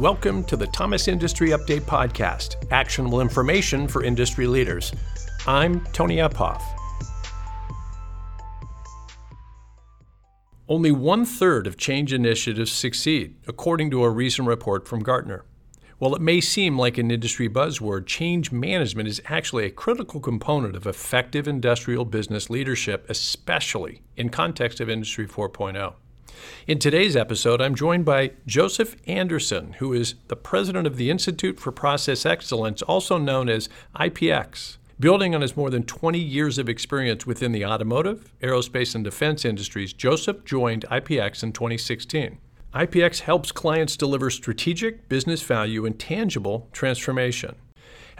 Welcome to the Thomas Industry Update Podcast, actionable information for industry leaders. I'm Tony Uphoff. Only one third of change initiatives succeed, according to a recent report from Gartner. While it may seem like an industry buzzword, change management is actually a critical component of effective industrial business leadership, especially in context of Industry 4.0. In today's episode, I'm joined by Joseph Anderson, who is the president of the Institute for Process Excellence, also known as IPX. Building on his more than 20 years of experience within the automotive, aerospace, and defense industries, Joseph joined IPX in 2016. IPX helps clients deliver strategic business value and tangible transformation.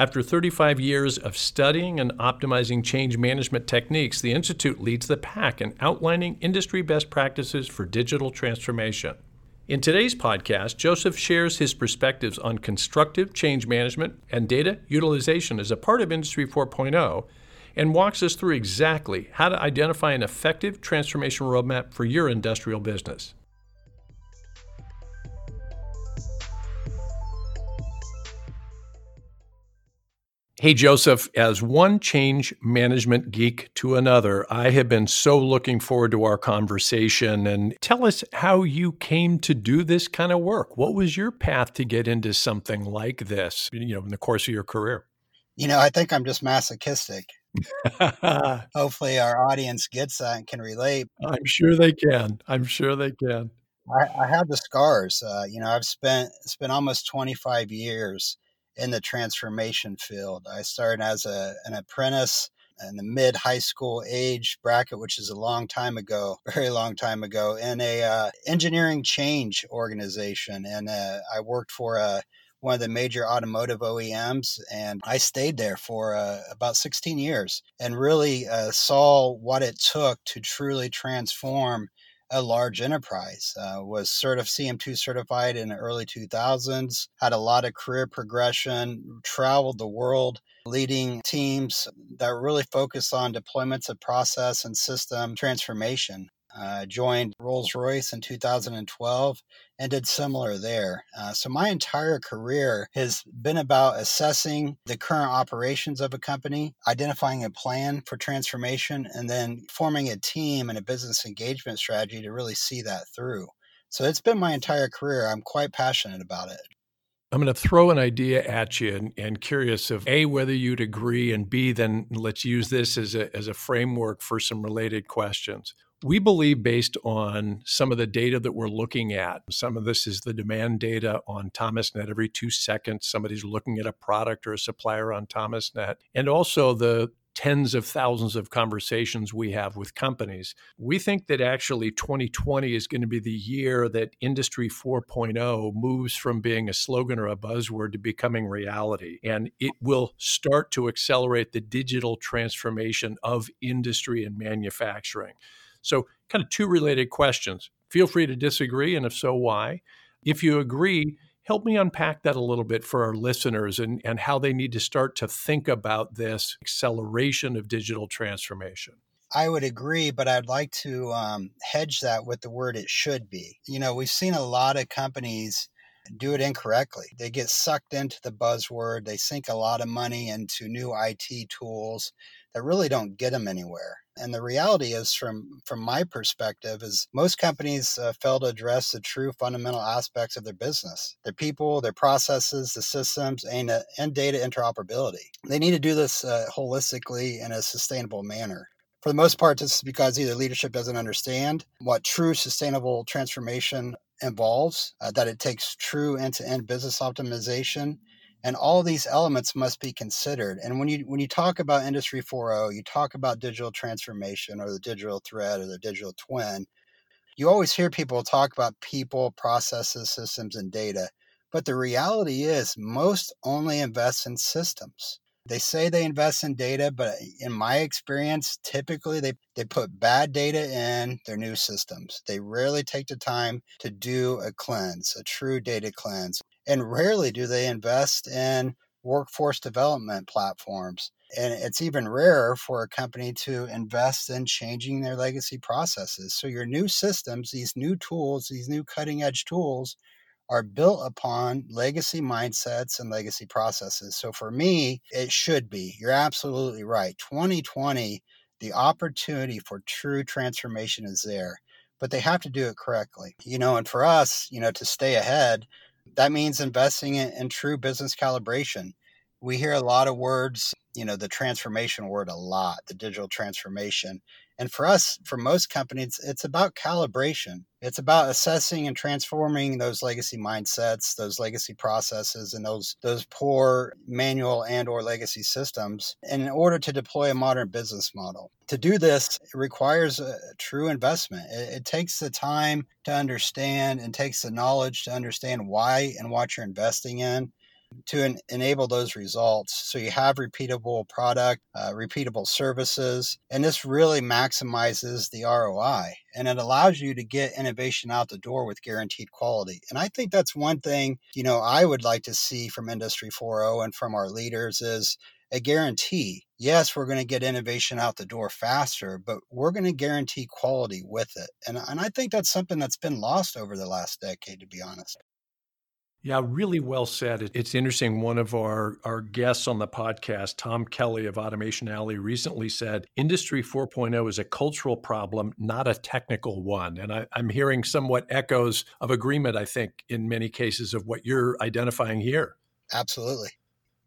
After 35 years of studying and optimizing change management techniques, the Institute leads the pack in outlining industry best practices for digital transformation. In today's podcast, Joseph shares his perspectives on constructive change management and data utilization as a part of Industry 4.0 and walks us through exactly how to identify an effective transformation roadmap for your industrial business. Hey, Joseph, as one change management geek to another, I have been so looking forward to our conversation. And tell us how you came to do this kind of work. What was your path to get into something like this, you know, in the course of your career? You know, I think I'm just masochistic. Hopefully, our audience gets that and can relate. I'm sure they can. I'm sure they can. I, I have the scars. Uh, you know, I've spent spent almost 25 years in the transformation field. I started as a, an apprentice in the mid high school age bracket, which is a long time ago, very long time ago, in a uh, engineering change organization, and uh, I worked for a uh, one of the major automotive OEMs, and I stayed there for uh, about 16 years and really uh, saw what it took to truly transform a large enterprise. Uh, was certif- CM2 certified in the early 2000s, had a lot of career progression, traveled the world leading teams that really focused on deployments of process and system transformation. Uh, joined Rolls Royce in 2012 and did similar there. Uh, so my entire career has been about assessing the current operations of a company, identifying a plan for transformation, and then forming a team and a business engagement strategy to really see that through. So it's been my entire career. I'm quite passionate about it. I'm going to throw an idea at you and, and, curious of A, whether you'd agree, and B, then let's use this as a, as a framework for some related questions. We believe, based on some of the data that we're looking at, some of this is the demand data on ThomasNet. Every two seconds, somebody's looking at a product or a supplier on ThomasNet. And also the tens of thousands of conversations we have with companies. We think that actually 2020 is going to be the year that Industry 4.0 moves from being a slogan or a buzzword to becoming reality. And it will start to accelerate the digital transformation of industry and manufacturing. So, kind of two related questions. Feel free to disagree, and if so, why? If you agree, help me unpack that a little bit for our listeners and, and how they need to start to think about this acceleration of digital transformation. I would agree, but I'd like to um, hedge that with the word it should be. You know, we've seen a lot of companies do it incorrectly. They get sucked into the buzzword, they sink a lot of money into new IT tools that really don't get them anywhere. And the reality is, from from my perspective, is most companies uh, fail to address the true fundamental aspects of their business: their people, their processes, the systems, and, uh, and data interoperability. They need to do this uh, holistically in a sustainable manner. For the most part, this is because either leadership doesn't understand what true sustainable transformation involves, uh, that it takes true end-to-end business optimization and all these elements must be considered and when you when you talk about industry 4.0 you talk about digital transformation or the digital thread or the digital twin you always hear people talk about people processes systems and data but the reality is most only invest in systems. They say they invest in data but in my experience typically they, they put bad data in their new systems. They rarely take the time to do a cleanse a true data cleanse and rarely do they invest in workforce development platforms. And it's even rarer for a company to invest in changing their legacy processes. So, your new systems, these new tools, these new cutting edge tools, are built upon legacy mindsets and legacy processes. So for me, it should be. You're absolutely right. 2020, the opportunity for true transformation is there, but they have to do it correctly. You know, and for us, you know, to stay ahead, that means investing in, in true business calibration. We hear a lot of words, you know, the transformation word a lot, the digital transformation. And for us, for most companies, it's about calibration. It's about assessing and transforming those legacy mindsets, those legacy processes, and those those poor manual and or legacy systems in order to deploy a modern business model. To do this, it requires a true investment. It, it takes the time to understand and takes the knowledge to understand why and what you're investing in to en- enable those results. So you have repeatable product, uh, repeatable services, and this really maximizes the ROI and it allows you to get innovation out the door with guaranteed quality. And I think that's one thing, you know, I would like to see from Industry 4.0 and from our leaders is a guarantee. Yes, we're going to get innovation out the door faster, but we're going to guarantee quality with it. And, and I think that's something that's been lost over the last decade, to be honest. Yeah, really well said. It's interesting. One of our, our guests on the podcast, Tom Kelly of Automation Alley, recently said Industry 4.0 is a cultural problem, not a technical one. And I, I'm hearing somewhat echoes of agreement, I think, in many cases of what you're identifying here. Absolutely.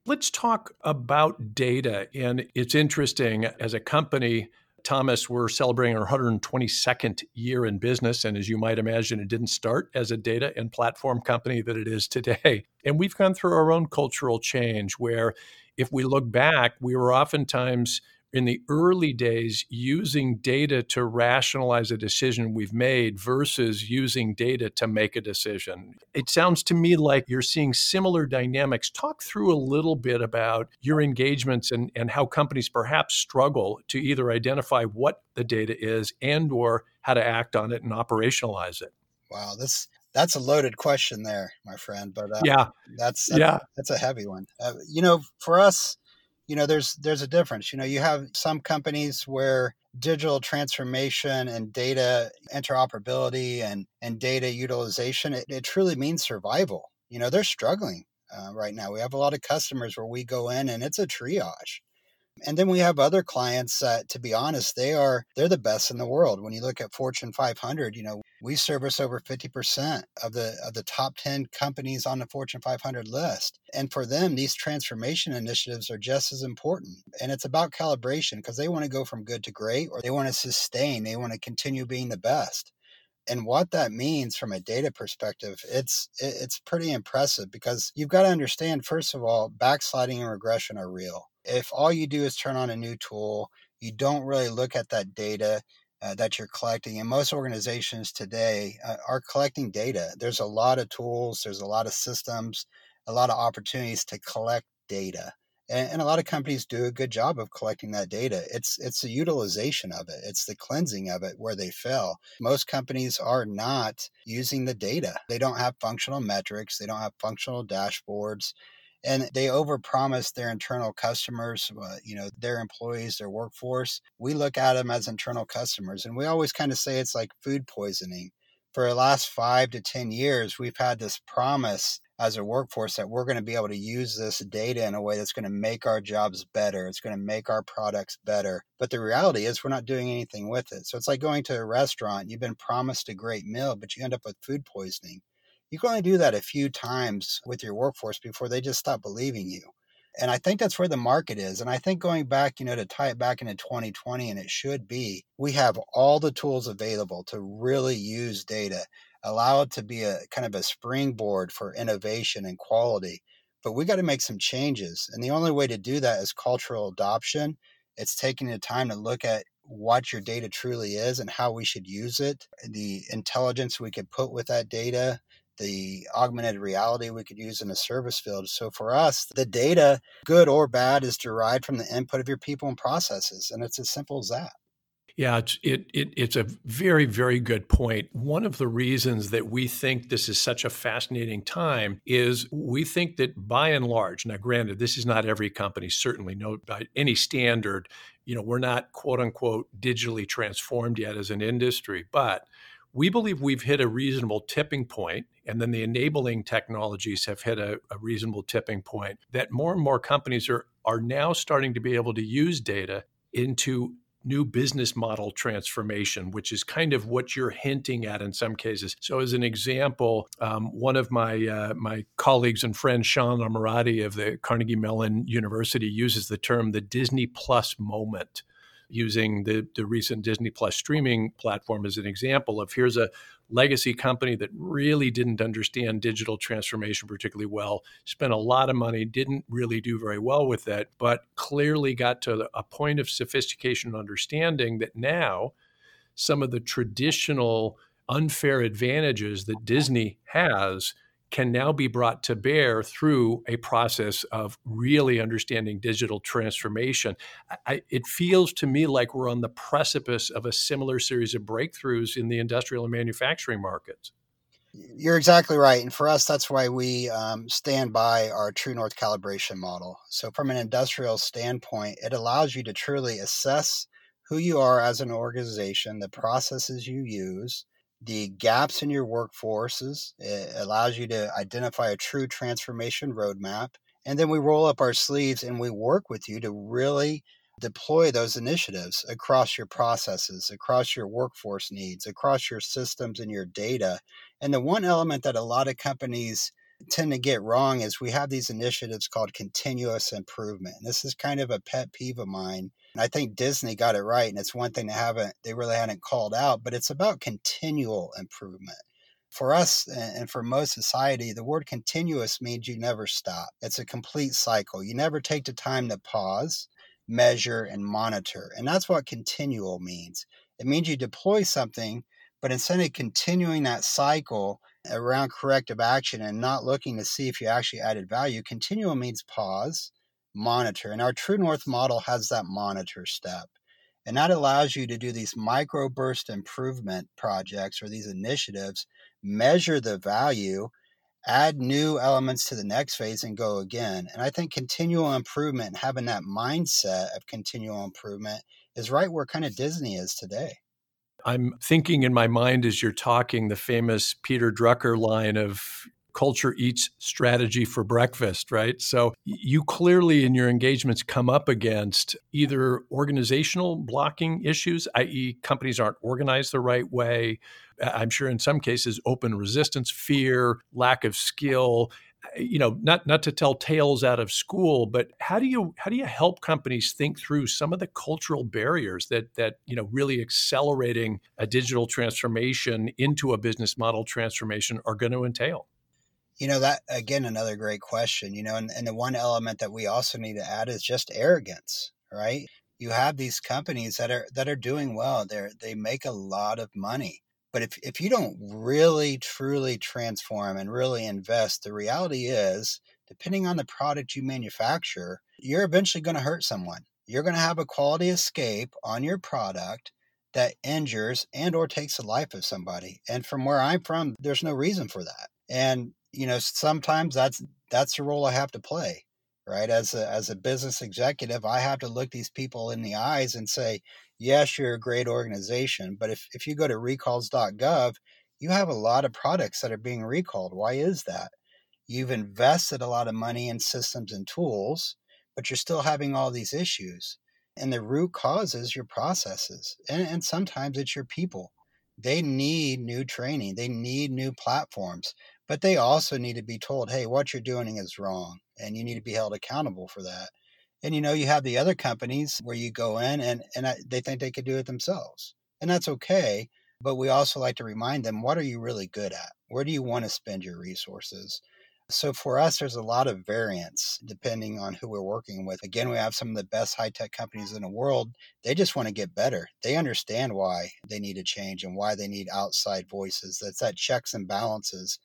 Let's talk about data. And it's interesting as a company, Thomas, we're celebrating our 122nd year in business. And as you might imagine, it didn't start as a data and platform company that it is today. And we've gone through our own cultural change where if we look back, we were oftentimes in the early days using data to rationalize a decision we've made versus using data to make a decision. It sounds to me like you're seeing similar dynamics. Talk through a little bit about your engagements and, and how companies perhaps struggle to either identify what the data is and or how to act on it and operationalize it. Wow, this that's a loaded question there, my friend. But uh, yeah, that's, that's yeah, that's a heavy one. Uh, you know, for us, you know there's there's a difference you know you have some companies where digital transformation and data interoperability and and data utilization it, it truly means survival. You know they're struggling uh, right now. We have a lot of customers where we go in and it's a triage. And then we have other clients that, to be honest, they are they're the best in the world. When you look at Fortune 500, you know we service over 50% of the of the top 10 companies on the Fortune 500 list. And for them, these transformation initiatives are just as important. And it's about calibration because they want to go from good to great, or they want to sustain. They want to continue being the best and what that means from a data perspective it's it's pretty impressive because you've got to understand first of all backsliding and regression are real if all you do is turn on a new tool you don't really look at that data uh, that you're collecting and most organizations today uh, are collecting data. There's a lot of tools there's a lot of systems a lot of opportunities to collect data and, and, a lot of companies do a good job of collecting that data. It's it's the utilization of it it's the cleansing of it where they fail most companies are not using the data. They don't have functional metrics they don't have functional dashboards and they overpromise their internal customers uh, you know their employees their workforce we look at them as internal customers and we always kind of say it's like food poisoning for the last five to ten years we've had this promise as a workforce that we're going to be able to use this data in a way that's going to make our jobs better. It's going to make our products better. But the reality is, we're not doing anything with it. So it's like going to a restaurant. You've been promised a great meal, but you end up with food poisoning. You can only do that a few times with your workforce before they just stop believing you. And I think that's where the market is. And I think going back, you know, to tie it back into 2020, and it should be, we have all the tools available to really use data allow it to be a kind of a springboard for innovation and quality. But we got to make some changes. And the only way to do that is cultural adoption. It's taking the time to look at what your data truly is and how we should use it, the intelligence we could put with that data, the augmented reality we could use in a service field. So for us, the data, good or bad, is derived from the input of your people and processes. And it's as simple as that. Yeah, it's it, it it's a very very good point. One of the reasons that we think this is such a fascinating time is we think that by and large, now granted, this is not every company, certainly no by any standard, you know, we're not quote unquote digitally transformed yet as an industry, but we believe we've hit a reasonable tipping point and then the enabling technologies have hit a, a reasonable tipping point, that more and more companies are, are now starting to be able to use data into new business model transformation, which is kind of what you're hinting at in some cases. So, as an example, um, one of my uh, my colleagues and friend Sean Ammirati of the Carnegie Mellon University uses the term the Disney Plus moment using the, the recent Disney Plus streaming platform as an example of here's a legacy company that really didn't understand digital transformation particularly well, spent a lot of money, didn't really do very well with that, but clearly got to a point of sophistication and understanding that now some of the traditional unfair advantages that Disney has can now be brought to bear through a process of really understanding digital transformation. I, it feels to me like we're on the precipice of a similar series of breakthroughs in the industrial and manufacturing markets. You're exactly right. And for us, that's why we um, stand by our True North calibration model. So, from an industrial standpoint, it allows you to truly assess who you are as an organization, the processes you use, the gaps in your workforces. It allows you to identify a true transformation roadmap. And then we roll up our sleeves and we work with you to really deploy those initiatives across your processes, across your workforce needs, across your systems and your data. And the one element that a lot of companies tend to get wrong is we have these initiatives called continuous improvement. And this is kind of a pet peeve of mine I think Disney got it right, and it's one thing they haven't they really hadn't called out, but it's about continual improvement. For us and for most society, the word continuous means you never stop. It's a complete cycle. You never take the time to pause, measure, and monitor. And that's what continual means. It means you deploy something, but instead of continuing that cycle around corrective action and not looking to see if you actually added value, continual means pause, monitor. And our True North model has that monitor step. And that allows you to do these microburst improvement projects or these initiatives, measure the value, add new elements to the next phase, and go again. And I think continual improvement, having that mindset of continual improvement, is right where kind of Disney is today. I'm thinking in my mind as you're talking the famous Peter Drucker line of culture eats strategy for breakfast, right? So you clearly in your engagements come up against either organizational blocking issues, i.e., companies aren't organized the right way. I'm sure in some cases, open resistance, fear, lack of skill. Uh, you know, not not to tell tales out of school, but how do you how do you help companies think through some of the cultural barriers that that you know really accelerating a digital transformation into a business model transformation are going to entail? You know, that again, another great question. You know, and, and the one element that we also need to add is just arrogance, right? You have these companies that are that are doing well. They're they make a lot of money. But if, if you don't really truly transform and really invest, the reality is, depending on the product you manufacture, you're eventually going to hurt someone. You're going to have a quality escape on your product that injures and or takes the life of somebody. And from where I'm from, there's no reason for that. And you know sometimes that's that's the role i have to play right? As a as a business executive i have to look these people in the eyes and say yes you're a great organization but if, if you go to recalls.gov you have a lot of products that are being recalled. Why is that? You've invested a lot of money in systems and tools but you're still having all these issues and the root cause is your processes and, and sometimes it's your people. They need new training. They need new platforms but they also need to be told, hey, what you're doing is wrong, and you need to be held accountable for that. And you know, you have the other companies where you go in and and they think they could do it themselves, and that's okay. But we also like to remind them, what are you really good at? Where do you want to spend your resources? So for us, there's a lot of variance depending on who we're working with. Again, we have some of the best high tech companies in the world. They just want to get better. They understand why they need to change and why they need outside voices. That's that checks and balances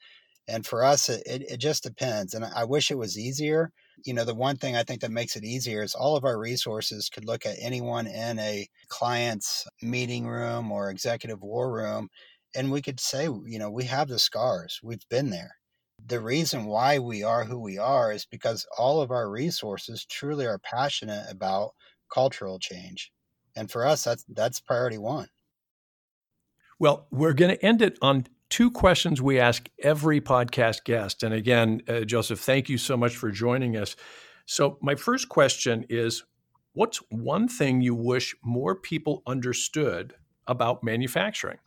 and for us, it, it just depends. And I wish it was easier. You know, the one thing I think that makes it easier is all of our resources could look at anyone in a client's meeting room or executive war room, and we could say, you know, we have the scars, we've been there. The reason why we are who we are is because all of our resources truly are passionate about cultural change. And for us, that's that's priority one. Well, we're going to end it on two questions we ask every podcast guest. And again, uh, Joseph, thank you so much for joining us. So, my first question is What's one thing you wish more people understood about manufacturing?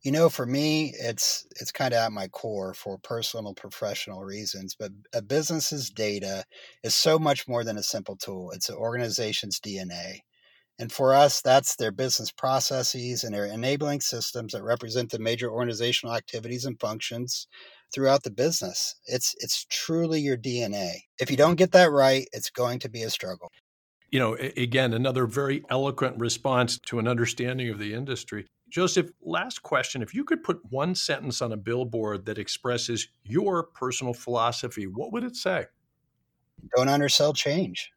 You know, for me, it's it's kind of at my core for personal, professional reasons. But a business's data is so much more than a simple tool. It's an organization's DNA. And for us, that's their business processes and their enabling systems that represent the major organizational activities and functions throughout the business. It's it's truly your DNA. If you don't get that right, it's going to be a struggle. You know, again, another very eloquent response to an understanding of the industry. Joseph, last question. If you could put one sentence on a billboard that expresses your personal philosophy, what would it say? Don't undersell change.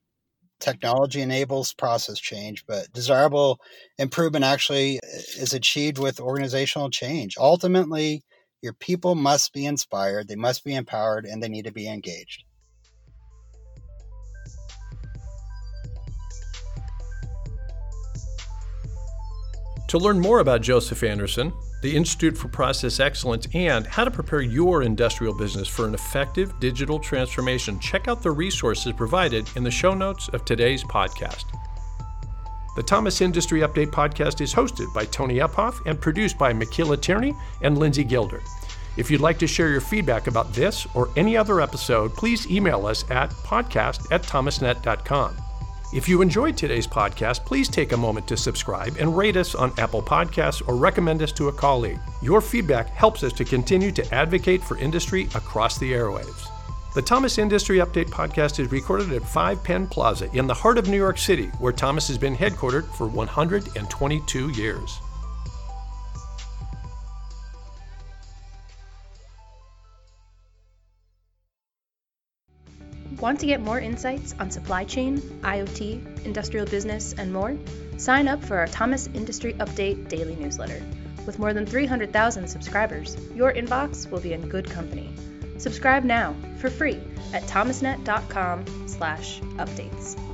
Technology enables process change, but desirable improvement actually uh, is achieved with organizational change. Ultimately, your people must be inspired, they must be empowered, and they need to be engaged. To learn more about Joseph Anderson, the Institute for Process Excellence, and how to prepare your industrial business for an effective digital transformation, check out the resources provided in the show notes of today's podcast. The Thomas Industry Update podcast is hosted by Tony Uphoff and produced by Makila Tierney and Lindsay Gilder. If you'd like to share your feedback about this or any other episode, please email us at podcast at thomasnet.com. If you enjoyed today's podcast, please take a moment to subscribe and rate us on Apple Podcasts or recommend us to a colleague. Your feedback helps us to continue to advocate for industry across the airwaves. The Thomas Industry Update podcast is recorded at 5 Penn Plaza in the heart of New York City, where Thomas has been headquartered for 122 years. Want to get more insights on supply chain, IoT, industrial business, and more? Sign up for our Thomas Industry Update daily newsletter. With more than 300,000 subscribers, your inbox will be in good company. Subscribe now for free at thomasnet.com/updates.